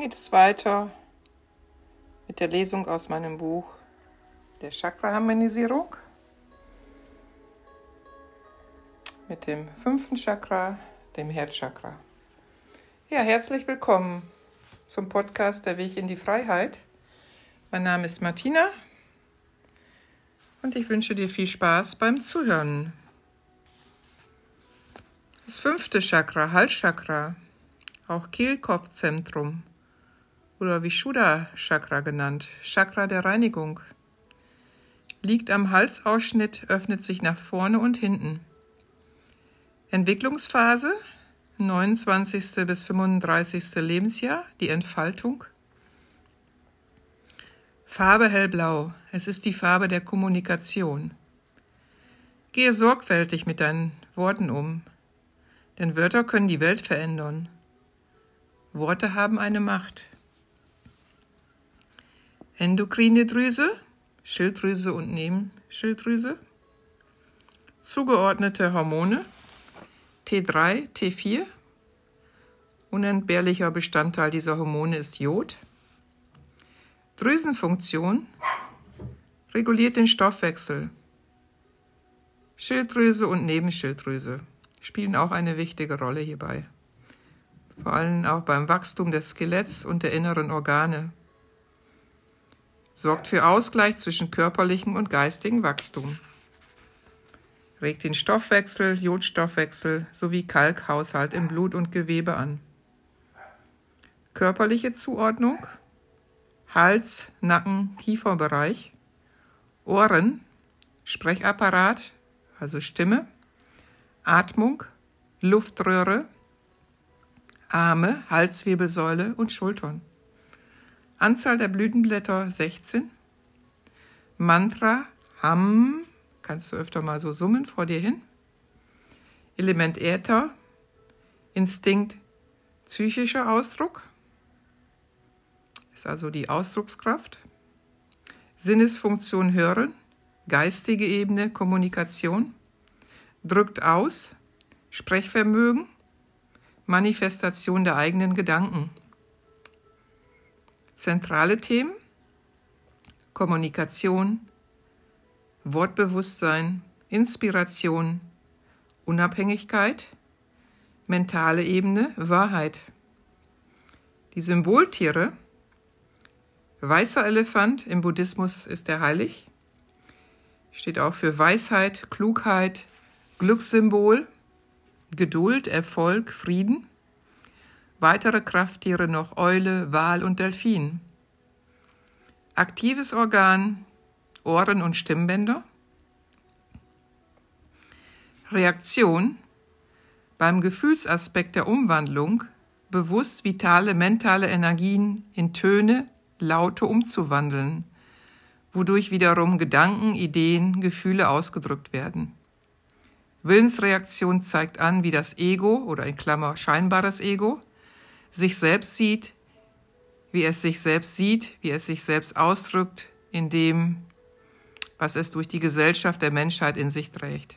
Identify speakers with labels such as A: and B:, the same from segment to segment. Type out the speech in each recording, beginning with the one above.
A: Geht es weiter mit der Lesung aus meinem Buch der Chakra-Harmonisierung mit dem fünften Chakra, dem Herzchakra. Ja, herzlich willkommen zum Podcast Der Weg in die Freiheit. Mein Name ist Martina und ich wünsche dir viel Spaß beim Zuhören. Das fünfte Chakra, Halschakra, auch Kehlkopfzentrum oder Vishuddha-Chakra genannt, Chakra der Reinigung, liegt am Halsausschnitt, öffnet sich nach vorne und hinten. Entwicklungsphase 29. bis 35. Lebensjahr, die Entfaltung. Farbe hellblau, es ist die Farbe der Kommunikation. Gehe sorgfältig mit deinen Worten um, denn Wörter können die Welt verändern. Worte haben eine Macht. Endokrine Drüse, Schilddrüse und Nebenschilddrüse. Zugeordnete Hormone T3, T4. Unentbehrlicher Bestandteil dieser Hormone ist Jod. Drüsenfunktion reguliert den Stoffwechsel. Schilddrüse und Nebenschilddrüse spielen auch eine wichtige Rolle hierbei. Vor allem auch beim Wachstum des Skeletts und der inneren Organe. Sorgt für Ausgleich zwischen körperlichem und geistigem Wachstum regt den Stoffwechsel, Jodstoffwechsel sowie Kalkhaushalt im Blut und Gewebe an. Körperliche Zuordnung Hals, Nacken, Kieferbereich, Ohren, Sprechapparat, also Stimme, Atmung, Luftröhre, Arme, Halswirbelsäule und Schultern. Anzahl der Blütenblätter 16. Mantra Ham Kannst du öfter mal so summen vor dir hin? Element Äther, Instinkt, psychischer Ausdruck, ist also die Ausdruckskraft. Sinnesfunktion hören, geistige Ebene Kommunikation, drückt aus, Sprechvermögen, Manifestation der eigenen Gedanken. Zentrale Themen Kommunikation, Wortbewusstsein, Inspiration, Unabhängigkeit, mentale Ebene, Wahrheit. Die Symboltiere, weißer Elefant im Buddhismus ist er heilig, steht auch für Weisheit, Klugheit, Glückssymbol, Geduld, Erfolg, Frieden. Weitere Krafttiere noch Eule, Wal und Delfin. Aktives Organ, Ohren- und Stimmbänder. Reaktion beim Gefühlsaspekt der Umwandlung bewusst vitale mentale Energien in Töne, Laute umzuwandeln, wodurch wiederum Gedanken, Ideen, Gefühle ausgedrückt werden. Willensreaktion zeigt an, wie das Ego oder in Klammer scheinbares Ego sich selbst sieht, wie es sich selbst sieht, wie es sich selbst ausdrückt, indem was es durch die Gesellschaft der Menschheit in sich trägt.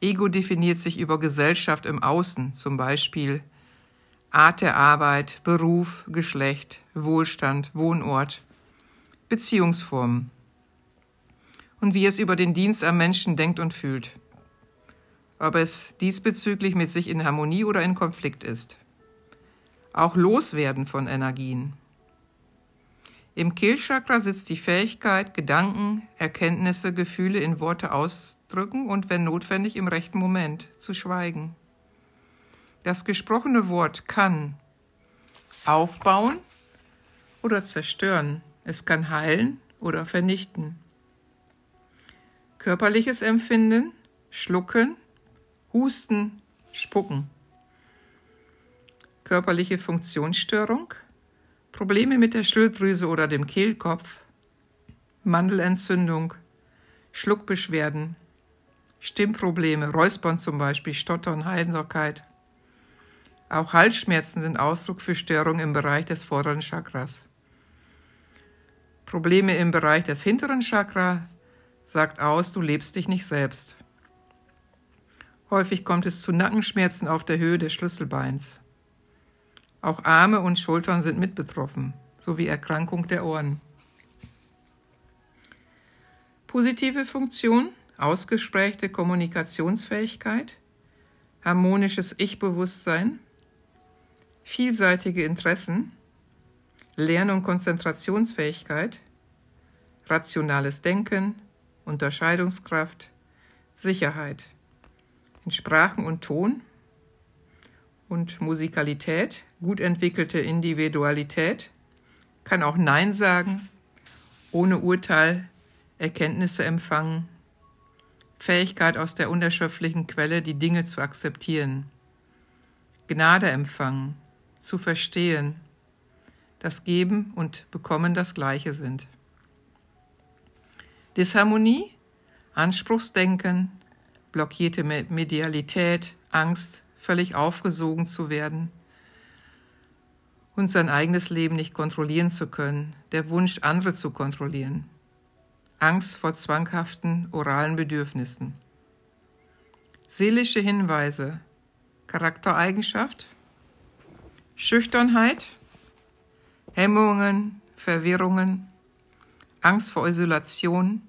A: Ego definiert sich über Gesellschaft im Außen, zum Beispiel Art der Arbeit, Beruf, Geschlecht, Wohlstand, Wohnort, Beziehungsformen und wie es über den Dienst am Menschen denkt und fühlt. Ob es diesbezüglich mit sich in Harmonie oder in Konflikt ist. Auch Loswerden von Energien, im Kehlchakra sitzt die Fähigkeit, Gedanken, Erkenntnisse, Gefühle in Worte ausdrücken und, wenn notwendig, im rechten Moment zu schweigen. Das gesprochene Wort kann aufbauen oder zerstören. Es kann heilen oder vernichten. Körperliches Empfinden, Schlucken, Husten, Spucken. Körperliche Funktionsstörung, Probleme mit der Schilddrüse oder dem Kehlkopf, Mandelentzündung, Schluckbeschwerden, Stimmprobleme, Räuspern zum Beispiel, Stottern, Heiserkeit. Auch Halsschmerzen sind Ausdruck für Störungen im Bereich des vorderen Chakras. Probleme im Bereich des hinteren Chakra sagt aus, du lebst dich nicht selbst. Häufig kommt es zu Nackenschmerzen auf der Höhe des Schlüsselbeins. Auch Arme und Schultern sind mit betroffen, sowie Erkrankung der Ohren. Positive Funktion, ausgesprächte Kommunikationsfähigkeit, harmonisches Ich-Bewusstsein, vielseitige Interessen, Lern- und Konzentrationsfähigkeit, rationales Denken, Unterscheidungskraft, Sicherheit. In Sprachen und Ton und Musikalität, gut entwickelte Individualität, kann auch Nein sagen, ohne Urteil Erkenntnisse empfangen, Fähigkeit aus der unerschöpflichen Quelle, die Dinge zu akzeptieren, Gnade empfangen, zu verstehen, dass Geben und Bekommen das Gleiche sind. Disharmonie, Anspruchsdenken, blockierte Medialität, Angst, völlig aufgesogen zu werden und sein eigenes Leben nicht kontrollieren zu können, der Wunsch, andere zu kontrollieren. Angst vor zwanghaften oralen Bedürfnissen. Seelische Hinweise, Charaktereigenschaft, Schüchternheit, Hemmungen, Verwirrungen, Angst vor Isolation,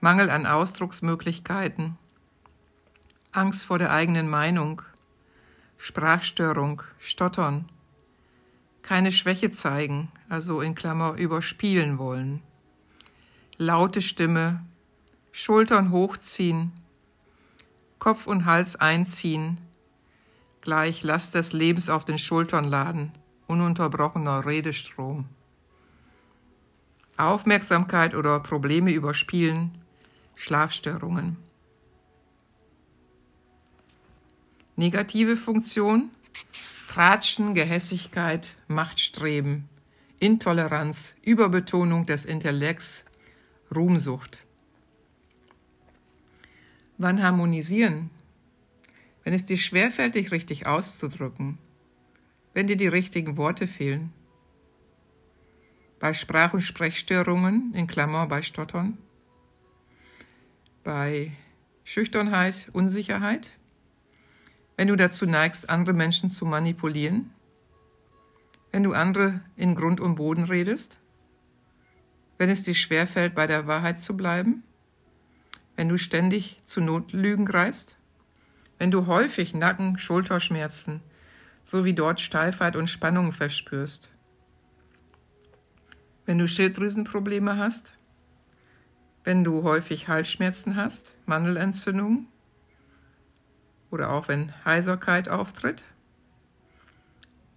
A: Mangel an Ausdrucksmöglichkeiten, Angst vor der eigenen Meinung, Sprachstörung, Stottern, keine Schwäche zeigen, also in Klammer überspielen wollen laute Stimme, Schultern hochziehen, Kopf und Hals einziehen, gleich Last des Lebens auf den Schultern laden, ununterbrochener Redestrom. Aufmerksamkeit oder Probleme überspielen, Schlafstörungen. Negative Funktion, Tratschen, Gehässigkeit, Machtstreben, Intoleranz, Überbetonung des Intellekts, Ruhmsucht. Wann harmonisieren? Wenn es dir schwerfällt, dich richtig auszudrücken, wenn dir die richtigen Worte fehlen. Bei Sprach- und Sprechstörungen, in Klammer bei Stottern. Bei Schüchternheit, Unsicherheit. Wenn du dazu neigst, andere Menschen zu manipulieren. Wenn du andere in Grund und Boden redest? Wenn es dir schwerfällt, bei der Wahrheit zu bleiben, wenn du ständig zu Notlügen greifst, wenn du häufig Nacken, Schulterschmerzen sowie dort Steifheit und Spannung verspürst, wenn du Schilddrüsenprobleme hast, wenn du häufig Halsschmerzen hast, Mandelentzündung oder auch wenn Heiserkeit auftritt,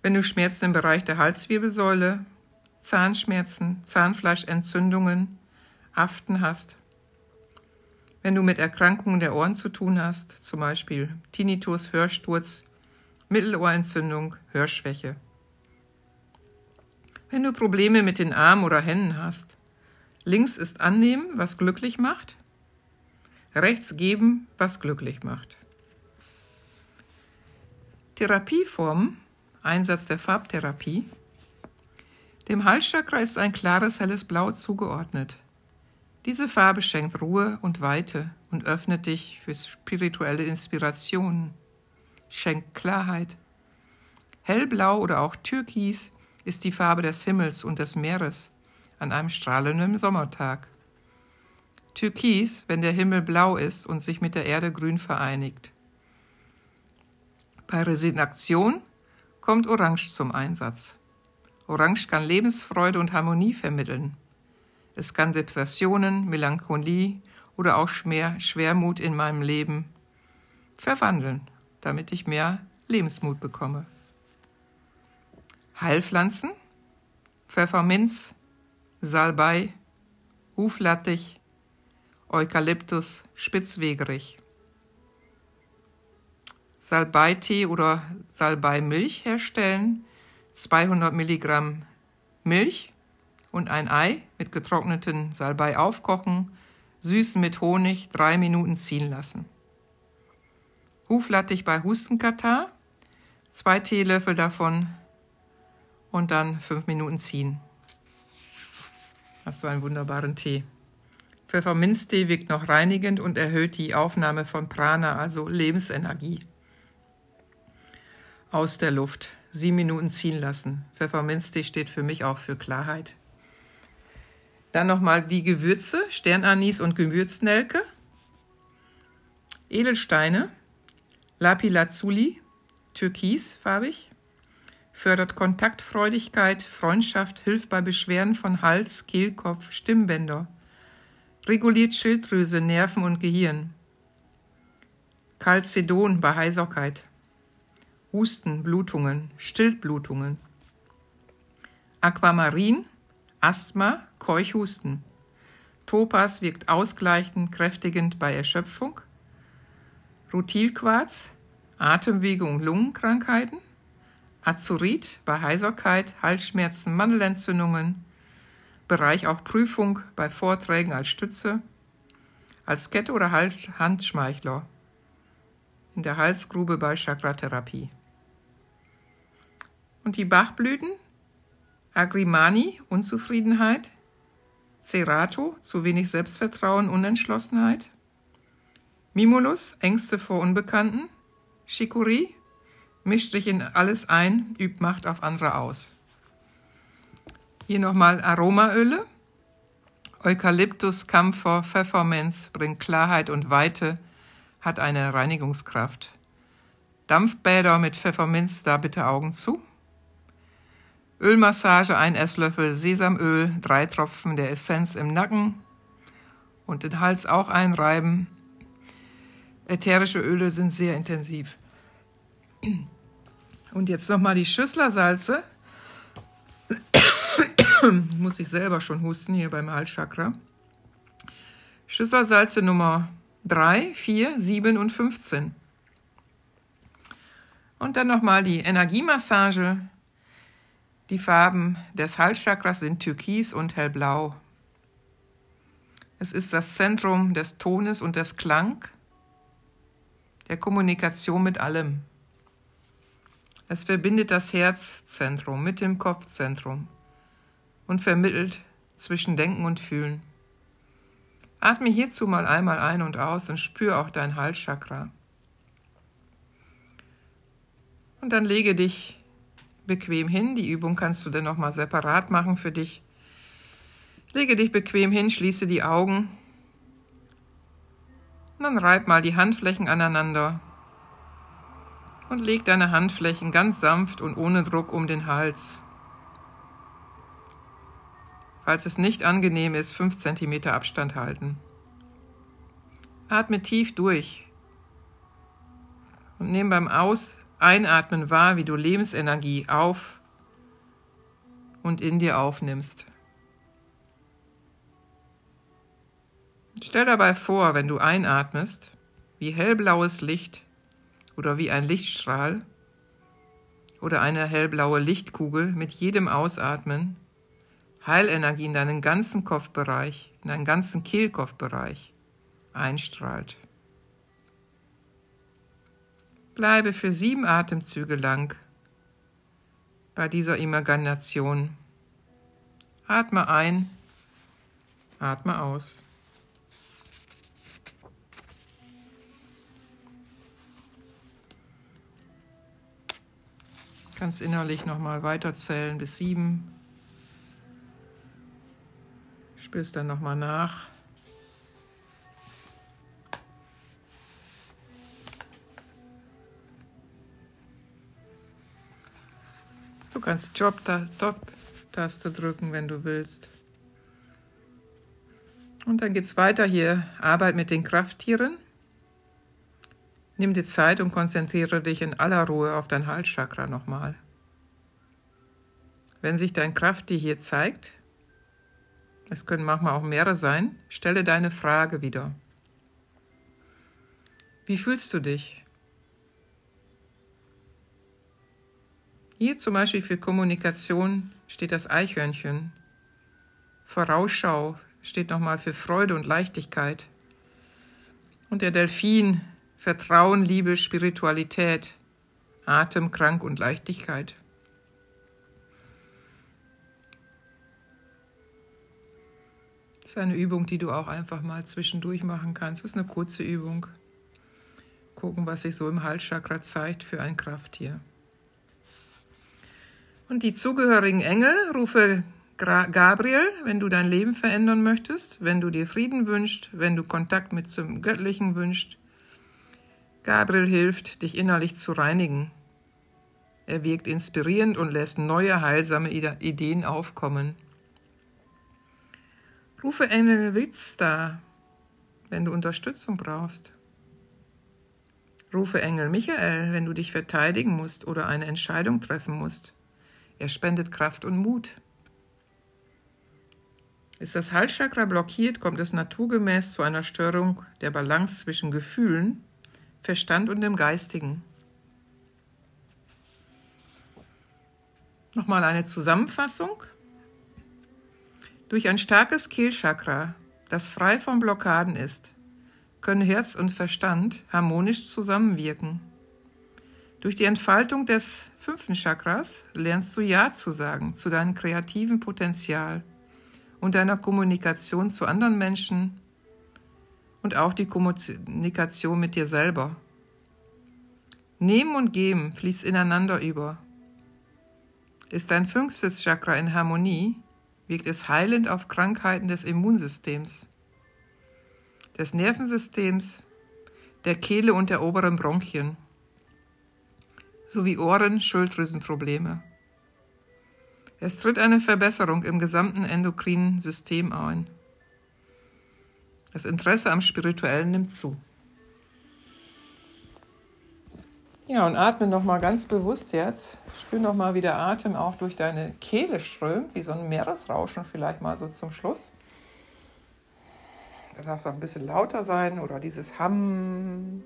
A: wenn du Schmerzen im Bereich der Halswirbelsäule, Zahnschmerzen, Zahnfleischentzündungen, Aften hast. Wenn du mit Erkrankungen der Ohren zu tun hast, zum Beispiel Tinnitus, Hörsturz, Mittelohrentzündung, Hörschwäche. Wenn du Probleme mit den Armen oder Händen hast, links ist annehmen, was glücklich macht, rechts geben, was glücklich macht. Therapieformen, Einsatz der Farbtherapie, dem Halschakra ist ein klares helles Blau zugeordnet. Diese Farbe schenkt Ruhe und Weite und öffnet dich für spirituelle Inspirationen, schenkt Klarheit. Hellblau oder auch Türkis ist die Farbe des Himmels und des Meeres an einem strahlenden Sommertag. Türkis, wenn der Himmel blau ist und sich mit der Erde grün vereinigt. Bei Resignation kommt Orange zum Einsatz. Orange kann Lebensfreude und Harmonie vermitteln. Es kann Depressionen, Melancholie oder auch Schmer Schwermut in meinem Leben verwandeln, damit ich mehr Lebensmut bekomme. Heilpflanzen, Pfefferminz, Salbei, Huflattich, Eukalyptus, Spitzwegerich. Salbeitee oder Salbeimilch herstellen 200 Milligramm Milch und ein Ei mit getrockneten Salbei aufkochen, süßen mit Honig, drei Minuten ziehen lassen. Huflattich bei Hustenkatar, zwei Teelöffel davon und dann fünf Minuten ziehen. Hast du einen wunderbaren Tee. Pfefferminztee wirkt noch reinigend und erhöht die Aufnahme von Prana, also Lebensenergie, aus der Luft. Sieben Minuten ziehen lassen. Pfefferminztee steht für mich auch für Klarheit. Dann nochmal die Gewürze, Sternanis und Gewürznelke, Edelsteine, Lapilazuli, türkisfarbig, fördert Kontaktfreudigkeit, Freundschaft, hilft bei Beschwerden von Hals, Kehlkopf, Stimmbänder, reguliert Schilddrüse, Nerven und Gehirn. Calcedon bei Heiserkeit, Husten, Blutungen, Stillblutungen. Aquamarin, Asthma, Keuchhusten. Topas wirkt ausgleichend, kräftigend bei Erschöpfung. Rutilquarz, Atemwege- und Lungenkrankheiten. Azurit bei Heiserkeit, Halsschmerzen, Mandelentzündungen. Bereich auch Prüfung bei Vorträgen als Stütze. Als Kette oder Hals Handschmeichler. In der Halsgrube bei Chakratherapie. Und die Bachblüten? Agrimani, Unzufriedenheit. Cerato, zu wenig Selbstvertrauen, Unentschlossenheit. Mimulus, Ängste vor Unbekannten. Chicorée, mischt sich in alles ein, übt Macht auf andere aus. Hier nochmal Aromaöle. Eukalyptus, Kampfer, Pfefferminz bringt Klarheit und Weite, hat eine Reinigungskraft. Dampfbäder mit Pfefferminz, da bitte Augen zu. Ölmassage, ein Esslöffel Sesamöl, drei Tropfen der Essenz im Nacken und den Hals auch einreiben. Ätherische Öle sind sehr intensiv. Und jetzt nochmal die Schüsslersalze. Muss ich selber schon husten hier beim Halschakra. Schüsslersalze Nummer 3, 4, 7 und 15. Und dann nochmal die Energiemassage die Farben des Halschakras sind Türkis und Hellblau. Es ist das Zentrum des Tones und des Klang, der Kommunikation mit allem. Es verbindet das Herzzentrum mit dem Kopfzentrum und vermittelt zwischen Denken und Fühlen. Atme hierzu mal einmal ein und aus und spür auch dein Halschakra. Und dann lege dich bequem hin. Die Übung kannst du dann nochmal separat machen für dich. Lege dich bequem hin, schließe die Augen. Und dann reib mal die Handflächen aneinander. Und leg deine Handflächen ganz sanft und ohne Druck um den Hals. Falls es nicht angenehm ist, 5 cm Abstand halten. Atme tief durch und nimm beim Aus Einatmen wahr, wie du Lebensenergie auf und in dir aufnimmst. Stell dabei vor, wenn du einatmest, wie hellblaues Licht oder wie ein Lichtstrahl oder eine hellblaue Lichtkugel mit jedem Ausatmen Heilenergie in deinen ganzen Kopfbereich, in deinen ganzen Kehlkopfbereich einstrahlt. Bleibe für sieben Atemzüge lang bei dieser Imagination. Atme ein, atme aus. Ganz innerlich nochmal weiterzählen bis sieben. Spürst dann nochmal nach. Kannst Job-Taste drücken, wenn du willst. Und dann geht es weiter hier. Arbeit mit den Krafttieren. Nimm dir Zeit und konzentriere dich in aller Ruhe auf dein Halschakra nochmal. Wenn sich dein Krafttier hier zeigt, es können manchmal auch mehrere sein, stelle deine Frage wieder. Wie fühlst du dich? Hier zum Beispiel für Kommunikation steht das Eichhörnchen. Vorausschau steht nochmal für Freude und Leichtigkeit. Und der Delfin Vertrauen, Liebe, Spiritualität, Atem, Krank und Leichtigkeit. Das ist eine Übung, die du auch einfach mal zwischendurch machen kannst. Das ist eine kurze Übung. Gucken, was sich so im Halschakra zeigt für ein Krafttier. Und die zugehörigen Engel rufe Gabriel, wenn du dein Leben verändern möchtest, wenn du dir Frieden wünschst, wenn du Kontakt mit zum Göttlichen wünschst. Gabriel hilft, dich innerlich zu reinigen. Er wirkt inspirierend und lässt neue heilsame Ideen aufkommen. Rufe Engel Witz da, wenn du Unterstützung brauchst. Rufe Engel Michael, wenn du dich verteidigen musst oder eine Entscheidung treffen musst. Er spendet Kraft und Mut. Ist das Halschakra blockiert, kommt es naturgemäß zu einer Störung der Balance zwischen Gefühlen, Verstand und dem Geistigen. Nochmal eine Zusammenfassung. Durch ein starkes Kehlchakra, das frei von Blockaden ist, können Herz und Verstand harmonisch zusammenwirken. Durch die Entfaltung des fünften Chakras lernst du Ja zu sagen zu deinem kreativen Potenzial und deiner Kommunikation zu anderen Menschen und auch die Kommunikation mit dir selber. Nehmen und Geben fließt ineinander über. Ist dein fünftes Chakra in Harmonie, wirkt es heilend auf Krankheiten des Immunsystems, des Nervensystems, der Kehle und der oberen Bronchien, sowie Ohren-, Schilddrüsenprobleme. Es tritt eine Verbesserung im gesamten endokrinen System ein. Das Interesse am Spirituellen nimmt zu. Ja, und atme nochmal ganz bewusst jetzt. Spür nochmal, wie der Atem auch durch deine Kehle strömt, wie so ein Meeresrauschen vielleicht mal so zum Schluss. Das darf auch ein bisschen lauter sein oder dieses Hamm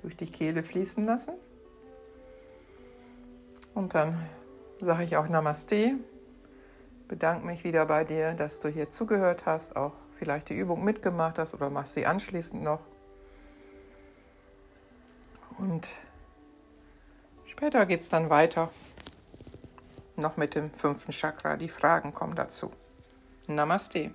A: durch die Kehle fließen lassen. Und dann sage ich auch Namaste. Bedanke mich wieder bei dir, dass du hier zugehört hast, auch vielleicht die Übung mitgemacht hast oder machst sie anschließend noch. Und später geht es dann weiter. Noch mit dem fünften Chakra. Die Fragen kommen dazu. Namaste.